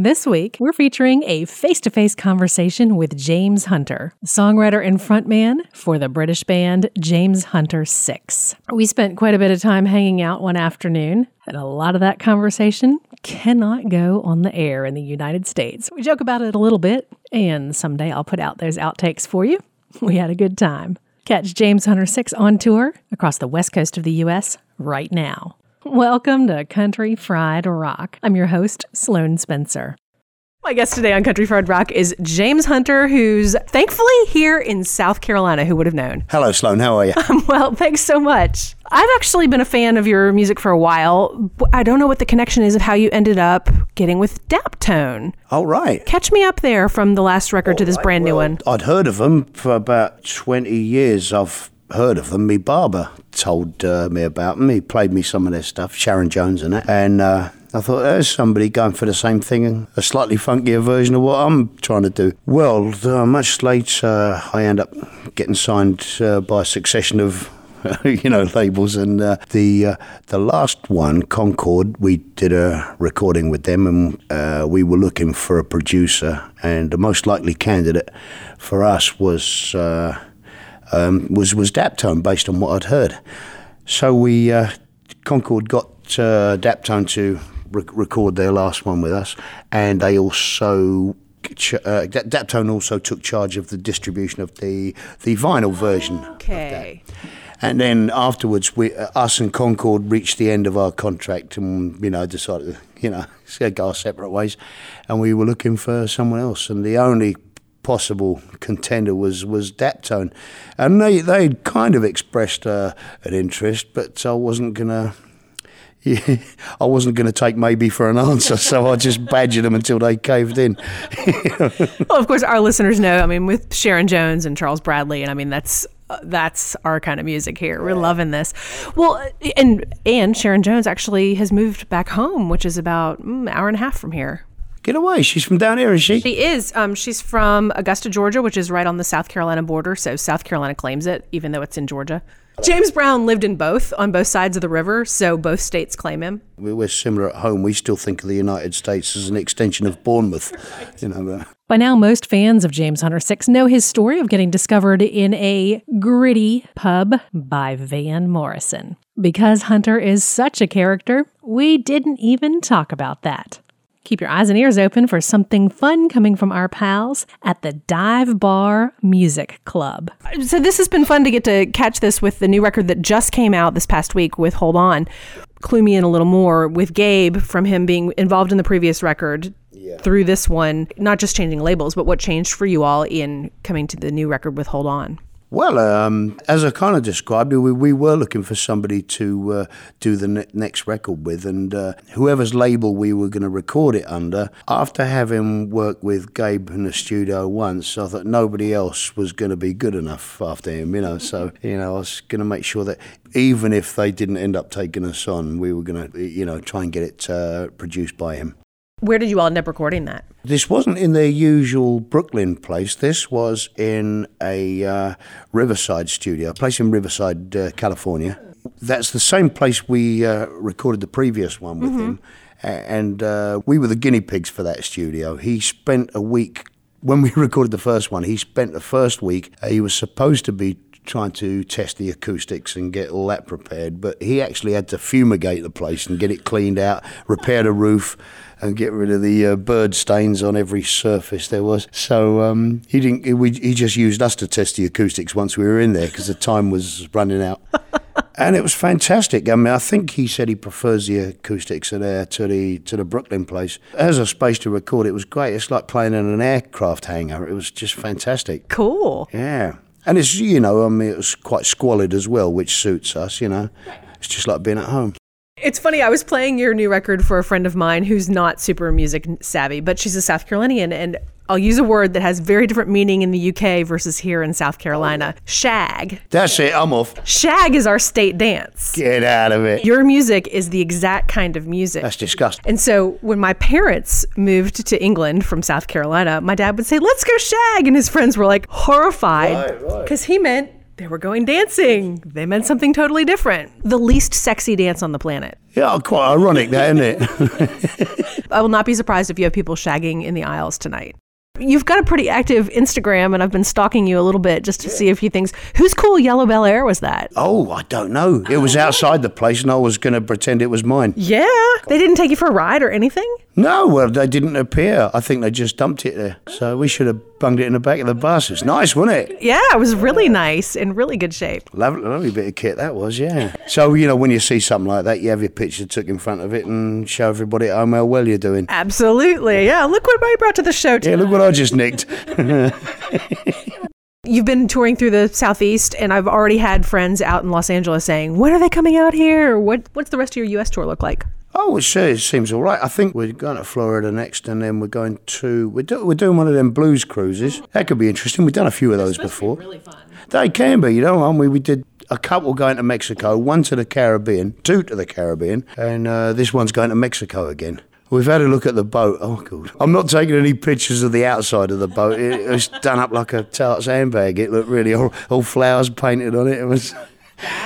This week, we're featuring a face to face conversation with James Hunter, songwriter and frontman for the British band James Hunter Six. We spent quite a bit of time hanging out one afternoon, and a lot of that conversation cannot go on the air in the United States. We joke about it a little bit, and someday I'll put out those outtakes for you. We had a good time. Catch James Hunter 6 on tour across the west coast of the U.S. right now. Welcome to Country Fried Rock. I'm your host, Sloan Spencer. My guest today on Country Fried Rock is James Hunter, who's thankfully here in South Carolina. Who would have known? Hello, Sloan. How are you? well, thanks so much. I've actually been a fan of your music for a while. I don't know what the connection is of how you ended up getting with Daptone. All right. Catch me up there from the last record to this brand new one. I'd heard of them for about 20 years. I've heard of them. Me barber told uh, me about them. He played me some of their stuff, Sharon Jones and that. And uh, I thought, there's somebody going for the same thing, a slightly funkier version of what I'm trying to do. Well, uh, much later, I end up getting signed uh, by a succession of you know labels and uh, the uh, the last one Concord we did a recording with them and uh, we were looking for a producer and the most likely candidate for us was uh, um, was was Daptone based on what I'd heard so we uh, Concord got uh, Daptone to re- record their last one with us and they also uh, Daptone also took charge of the distribution of the the vinyl version. Okay. And then afterwards, we, uh, us and Concord reached the end of our contract, and you know decided, you know, to go our separate ways, and we were looking for someone else, and the only possible contender was was Daptone, and they they kind of expressed uh, an interest, but I wasn't gonna. Yeah, I wasn't going to take maybe for an answer, so I just badgered them until they caved in. well, of course, our listeners know. I mean, with Sharon Jones and Charles Bradley, and I mean that's uh, that's our kind of music here. We're loving this. Well, and and Sharon Jones actually has moved back home, which is about mm, an hour and a half from here. Get away! She's from down here, is she? She is. Um, she's from Augusta, Georgia, which is right on the South Carolina border. So South Carolina claims it, even though it's in Georgia. James Brown lived in both, on both sides of the river, so both states claim him. We're similar at home. We still think of the United States as an extension of Bournemouth. You know. By now, most fans of James Hunter Six know his story of getting discovered in a gritty pub by Van Morrison. Because Hunter is such a character, we didn't even talk about that. Keep your eyes and ears open for something fun coming from our pals at the Dive Bar Music Club. So, this has been fun to get to catch this with the new record that just came out this past week with Hold On. Clue me in a little more with Gabe from him being involved in the previous record yeah. through this one, not just changing labels, but what changed for you all in coming to the new record with Hold On. Well, um, as I kind of described, we, we were looking for somebody to uh, do the ne- next record with, and uh, whoever's label we were going to record it under, after having worked with Gabe in the studio once, I thought nobody else was going to be good enough after him, you know. So, you know, I was going to make sure that even if they didn't end up taking us on, we were going to, you know, try and get it uh, produced by him. Where did you all end up recording that? This wasn't in their usual Brooklyn place. This was in a uh, Riverside studio, a place in Riverside, uh, California. That's the same place we uh, recorded the previous one with mm-hmm. him. And uh, we were the guinea pigs for that studio. He spent a week, when we recorded the first one, he spent the first week, uh, he was supposed to be trying to test the acoustics and get all that prepared. But he actually had to fumigate the place and get it cleaned out, repair the roof, and get rid of the uh, bird stains on every surface there was. So um, he didn't. We, he just used us to test the acoustics once we were in there because the time was running out. and it was fantastic. I mean, I think he said he prefers the acoustics of there to the to the Brooklyn place. As a space to record, it was great. It's like playing in an aircraft hangar. It was just fantastic. Cool. Yeah. And it's, you know, I mean, it was quite squalid as well, which suits us, you know. It's just like being at home. It's funny. I was playing your new record for a friend of mine who's not super music savvy, but she's a South Carolinian, and I'll use a word that has very different meaning in the UK versus here in South Carolina. Oh, shag. That's it. I'm off. Shag is our state dance. Get out of it. Your music is the exact kind of music. That's disgusting. And so when my parents moved to England from South Carolina, my dad would say, "Let's go shag," and his friends were like horrified because right, right. he meant They were going dancing. They meant something totally different. The least sexy dance on the planet. Yeah, quite ironic, that isn't it? I will not be surprised if you have people shagging in the aisles tonight. You've got a pretty active Instagram, and I've been stalking you a little bit just to see a few things. Whose cool yellow Bel Air was that? oh, I don't know. It was outside the place, and I was going to pretend it was mine. Yeah. They didn't take you for a ride or anything? No, well, they didn't appear. I think they just dumped it there. So we should have bunged it in the back of the bus. It's nice, wasn't it? Yeah, it was really nice in really good shape. Lovely, lovely bit of kit that was, yeah. So, you know, when you see something like that, you have your picture took in front of it and show everybody at home how well you're doing. Absolutely. Yeah, look what I brought to the show Yeah, today. look what I just nicked. You've been touring through the southeast, and I've already had friends out in Los Angeles saying, "When are they coming out here? What What's the rest of your U.S. tour look like?" Oh, it seems all right. I think we're going to Florida next, and then we're going to we're, do, we're doing one of them blues cruises. That could be interesting. We've done a few of those before. Really fun. They can be, you know. And we we did a couple going to Mexico, one to the Caribbean, two to the Caribbean, and uh, this one's going to Mexico again. We've had a look at the boat. Oh, God. I'm not taking any pictures of the outside of the boat. It, it was done up like a tart's handbag. It looked really all, all flowers painted on it. It was.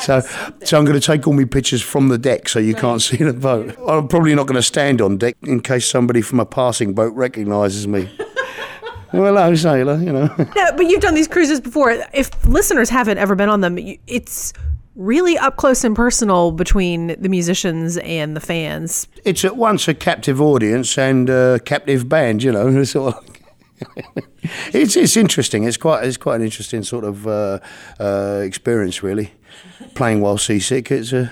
So, so I'm going to take all my pictures from the deck so you can't see the boat. I'm probably not going to stand on deck in case somebody from a passing boat recognises me. well, hello, sailor, you know. No, but you've done these cruises before. If listeners haven't ever been on them, it's really up close and personal between the musicians and the fans. it's at once a captive audience and a captive band. You know, sort of. it's it's interesting. It's quite it's quite an interesting sort of uh, uh, experience, really. Playing while seasick. It's a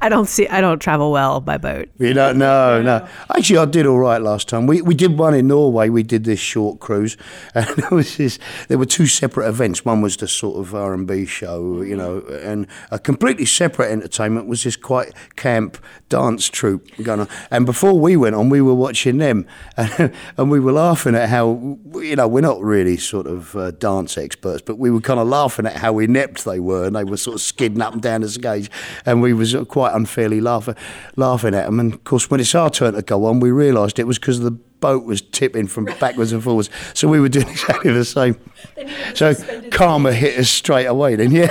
I don't see. I don't travel well by boat. you know no no. Actually, I did all right last time. We we did one in Norway. We did this short cruise, and it was this, there were two separate events. One was the sort of R and B show, you know, and a completely separate entertainment was this quite camp dance troupe going on. And before we went on, we were watching them, and, and we were laughing at how you know we're not really sort of uh, dance experts, but we were kind of laughing at how inept they were, and they were sort of skidding up and down the stage, and we was quite unfairly laughing laughing at them. And of course, when it's our turn to go on, we realised it was because the boat was tipping from backwards and forwards, so we were doing exactly the same. So karma hit us straight away. Then yeah.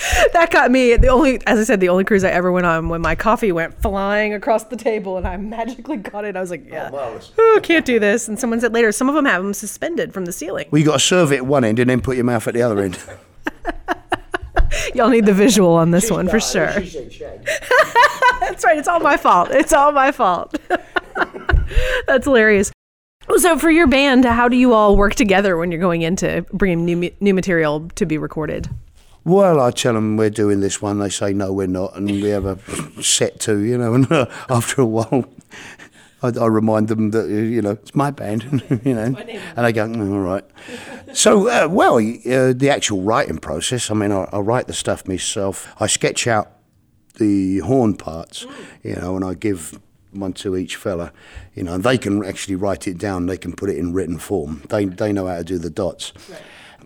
That got me. The only, as I said, the only cruise I ever went on when my coffee went flying across the table and I magically got it. I was like, oh, yeah, oh, can't do this. And someone said later, some of them have them suspended from the ceiling. Well, you got to serve it at one end and then put your mouth at the other end. Y'all need the visual on this one for sure. That's right. It's all my fault. It's all my fault. That's hilarious. So, for your band, how do you all work together when you're going into bringing new new material to be recorded? Well, I tell them we're doing this one. They say no, we're not, and we have a set to, you know. And uh, after a while, I, I remind them that uh, you know it's my band, you know, and they go, "Mm, all right. So, uh, well, uh, the actual writing process. I mean, I, I write the stuff myself. I sketch out the horn parts, you know, and I give one to each fella, you know, and they can actually write it down. They can put it in written form. They they know how to do the dots.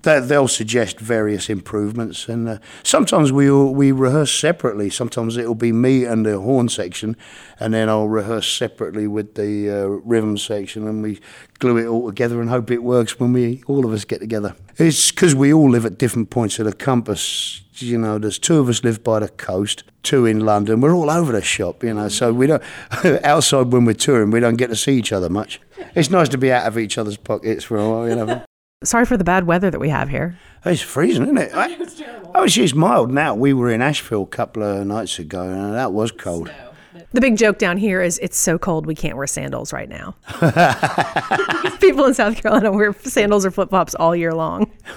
They, they'll suggest various improvements, and uh, sometimes we we rehearse separately. Sometimes it'll be me and the horn section, and then I'll rehearse separately with the uh, rhythm section, and we glue it all together and hope it works when we all of us get together. It's because we all live at different points of the compass. You know, there's two of us live by the coast, two in London. We're all over the shop, you know. So we don't outside when we're touring, we don't get to see each other much. It's nice to be out of each other's pockets for a while, you know. Sorry for the bad weather that we have here. It's freezing, isn't it? It's terrible. Oh, it's just mild now. We were in Asheville a couple of nights ago, and that was cold. The big joke down here is it's so cold we can't wear sandals right now. People in South Carolina wear sandals or flip flops all year long.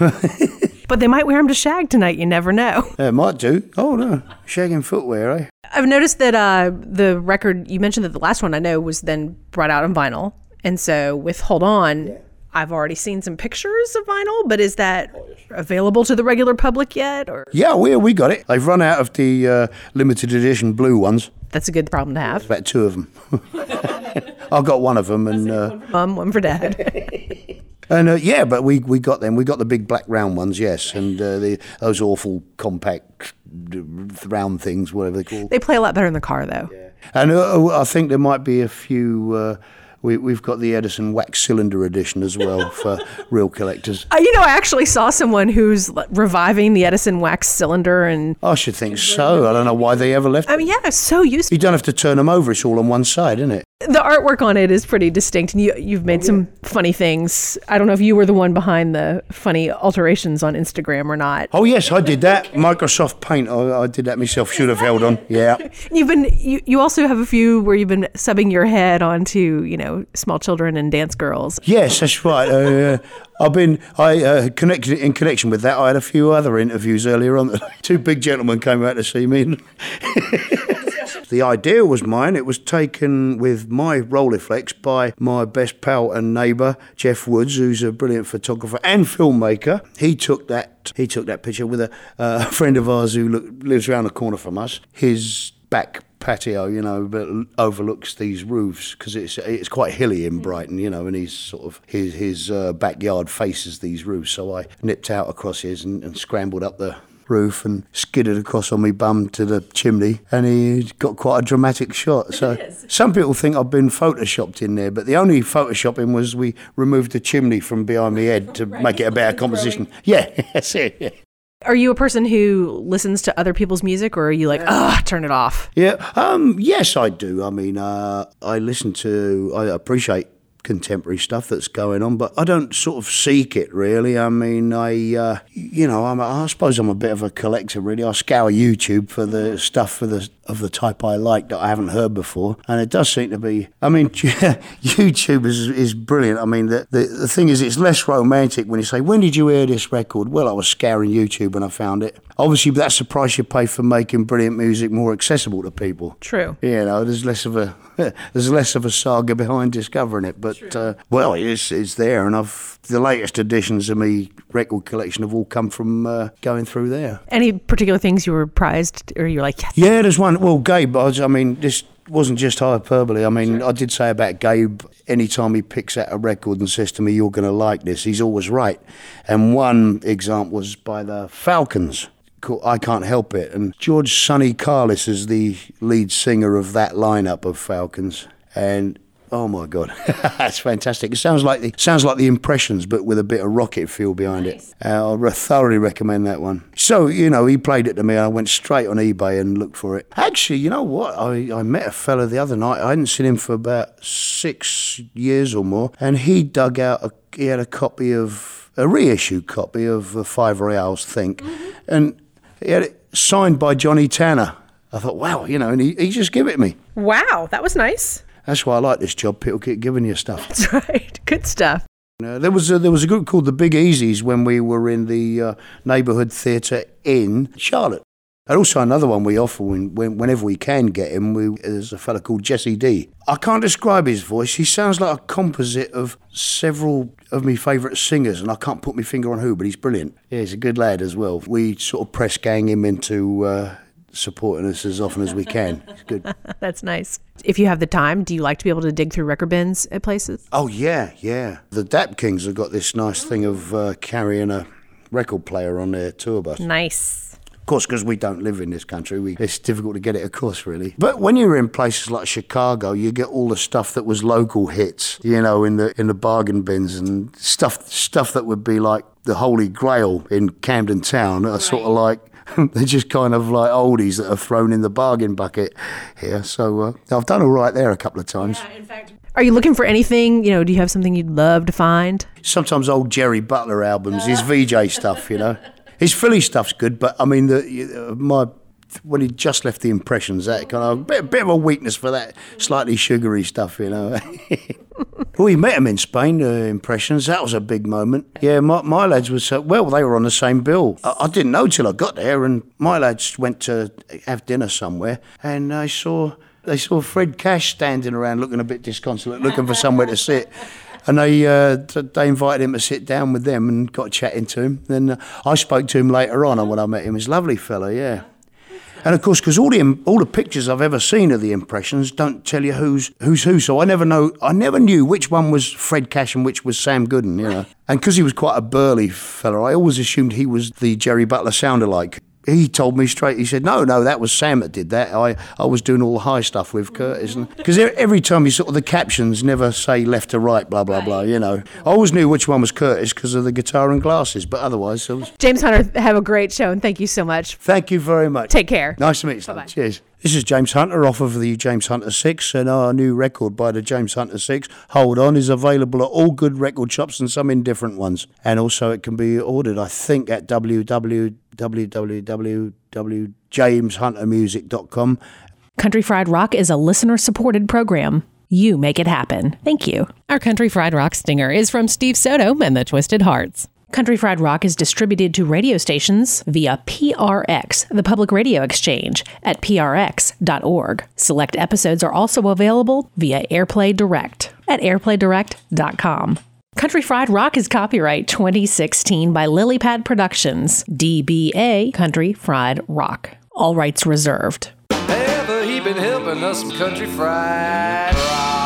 but they might wear them to shag tonight. You never know. Yeah, might do. Oh no, shagging footwear, eh? I've noticed that uh, the record you mentioned that the last one I know was then brought out on vinyl, and so with Hold On, I've already seen some pictures of vinyl. But is that available to the regular public yet? Or Yeah, we we got it. They've run out of the uh, limited edition blue ones. that's a good problem to have. About two of them. I got one of them, and uh, one for dad. and uh, yeah, but we we got them. We got the big black round ones, yes, and uh, the those awful compact uh, round things, whatever they're called. they play a lot better in the car though. Yeah. And uh, I think there might be a few uh, we, we've got the Edison wax cylinder edition as well for real collectors. Uh, you know, I actually saw someone who's reviving the Edison wax cylinder, and I should think so. I don't know why they ever left. I mean, yeah, it's so useful. You don't have to turn them over; it's all on one side, isn't it? The artwork on it is pretty distinct, and you, you've made some funny things. I don't know if you were the one behind the funny alterations on Instagram or not. Oh yes, I did that. Microsoft Paint. I, I did that myself. Should have held on. Yeah. You've been you, you also have a few where you've been subbing your head onto you know small children and dance girls. Yes, that's right. Uh, I've been I uh, connected in connection with that. I had a few other interviews earlier on. Two big gentlemen came out to see me. the idea was mine. It was taken with my Rolleiflex by my best pal and neighbour Jeff Woods, who's a brilliant photographer and filmmaker. He took that he took that picture with a uh, friend of ours who look, lives around the corner from us. His back patio, you know, but overlooks these roofs because it's it's quite hilly in Brighton, you know, and he's sort of his his uh, backyard faces these roofs. So I nipped out across his and, and scrambled up the roof and skidded across on my bum to the chimney and he got quite a dramatic shot so some people think I've been photoshopped in there but the only photoshopping was we removed the chimney from behind my head to make it a better composition yeah that's it yeah. Are you a person who listens to other people's music, or are you like, ah, turn it off? Yeah, um, yes, I do. I mean, uh, I listen to, I appreciate contemporary stuff that's going on, but I don't sort of seek it really. I mean, I, uh, you know, I'm, I suppose I'm a bit of a collector really. I scour YouTube for the stuff for the of the type I like that I haven't heard before, and it does seem to be. I mean, YouTube is, is brilliant. I mean, the, the the thing is, it's less romantic when you say, "When did you hear this record?" Well, I was scouring YouTube and I found it. Obviously, that's the price you pay for making brilliant music more accessible to people. True. You know, there's less of a there's less of a saga behind discovering it, but uh, well, it's it's there, and I've the latest editions of my record collection have all come from uh, going through there. Any particular things you were prized, or you're like, yes, Yeah, there's one. Well, Gabe, I, was, I mean, this wasn't just hyperbole. I mean, I did say about Gabe, anytime he picks out a record and says to me, you're going to like this, he's always right. And one example was by the Falcons. I Can't Help It. And George Sonny Carlis is the lead singer of that lineup of Falcons. And oh my God, that's fantastic. It sounds like the sounds like the Impressions, but with a bit of rocket fuel behind it. Uh, I thoroughly recommend that one. So you know, he played it to me. I went straight on eBay and looked for it. Actually, you know what? I, I met a fella the other night. I hadn't seen him for about six years or more, and he dug out. A, he had a copy of a reissue copy of uh, Five Royales Think, and he had it signed by Johnny Tanner. I thought, wow, you know, and he, he just gave it me. wow, that was nice. That's why I like this job. People keep giving you stuff. That's right. Good stuff. Uh, there was a, there was a group called the Big Easies when we were in the uh, neighbourhood theatre in Charlotte. And also another one we offer when, when, whenever we can get him. We, there's a fella called Jesse D. I can't describe his voice. He sounds like a composite of several of my favourite singers, and I can't put my finger on who, but he's brilliant. Yeah, he's a good lad as well. We sort of press gang him into uh, supporting us as often as we can. It's good. That's nice. If you have the time, do you like to be able to dig through record bins at places? Oh yeah, yeah. The Dap Kings have got this nice thing of uh, carrying a record player on their tour bus. Nice. Of course, because we don't live in this country, we, it's difficult to get it across, really. But when you're in places like Chicago, you get all the stuff that was local hits, you know, in the in the bargain bins and stuff stuff that would be like the Holy Grail in Camden Town. Are sort of like they're just kind of like oldies that are thrown in the bargain bucket here. So uh, I've done all right there a couple of times. Yeah, in fact. Are you looking for anything? You know, do you have something you'd love to find? sometimes old Jerry Butler albums, his Vee-Jay stuff, you know. His Philly stuff's good, but I mean, the uh, my when he just left the Impressions, that kind of bit, bit of a weakness for that slightly sugary stuff, you know. we met him in Spain, uh, Impressions. That was a big moment. Yeah, my, my lads were so well. They were on the same bill. I, I didn't know till I got there, and my lads went to have dinner somewhere, and I saw they saw Fred Cash standing around looking a bit disconsolate, looking for somewhere to sit. And they uh, they invited him to sit down with them and got chatting to him. Then uh, I spoke to him later on, and when I met him, he's a lovely fellow, yeah. And of course, because all the all the pictures I've ever seen of the impressions don't tell you who's who's who, so I never know. I never knew which one was Fred Cash and which was Sam Gooden, you know. And because he was quite a burly fella, I always assumed he was the Jerry Butler sound alike. He told me straight. He said, "No, no, that was Sam that did that. I, I was doing all the high stuff with Curtis." Because every time you sort of the captions never say left to right, blah blah blah. You know, I always knew which one was Curtis because of the guitar and glasses, but otherwise, it was. James Hunter, have a great show, and thank you so much. Thank you very much. Take care. Nice to meet you. Cheers. This is James Hunter off of the James Hunter 6, and our new record by the James Hunter 6, Hold On, is available at all good record shops and some indifferent ones. And also, it can be ordered, I think, at www.jameshuntermusic.com. Country Fried Rock is a listener supported program. You make it happen. Thank you. Our Country Fried Rock stinger is from Steve Soto and the Twisted Hearts. Country Fried Rock is distributed to radio stations via PRX, the Public Radio Exchange, at prx.org. Select episodes are also available via Airplay Direct at airplaydirect.com. Country Fried Rock is copyright 2016 by Lilypad Productions, DBA Country Fried Rock. All rights reserved. Ever he been helping us country fried rock.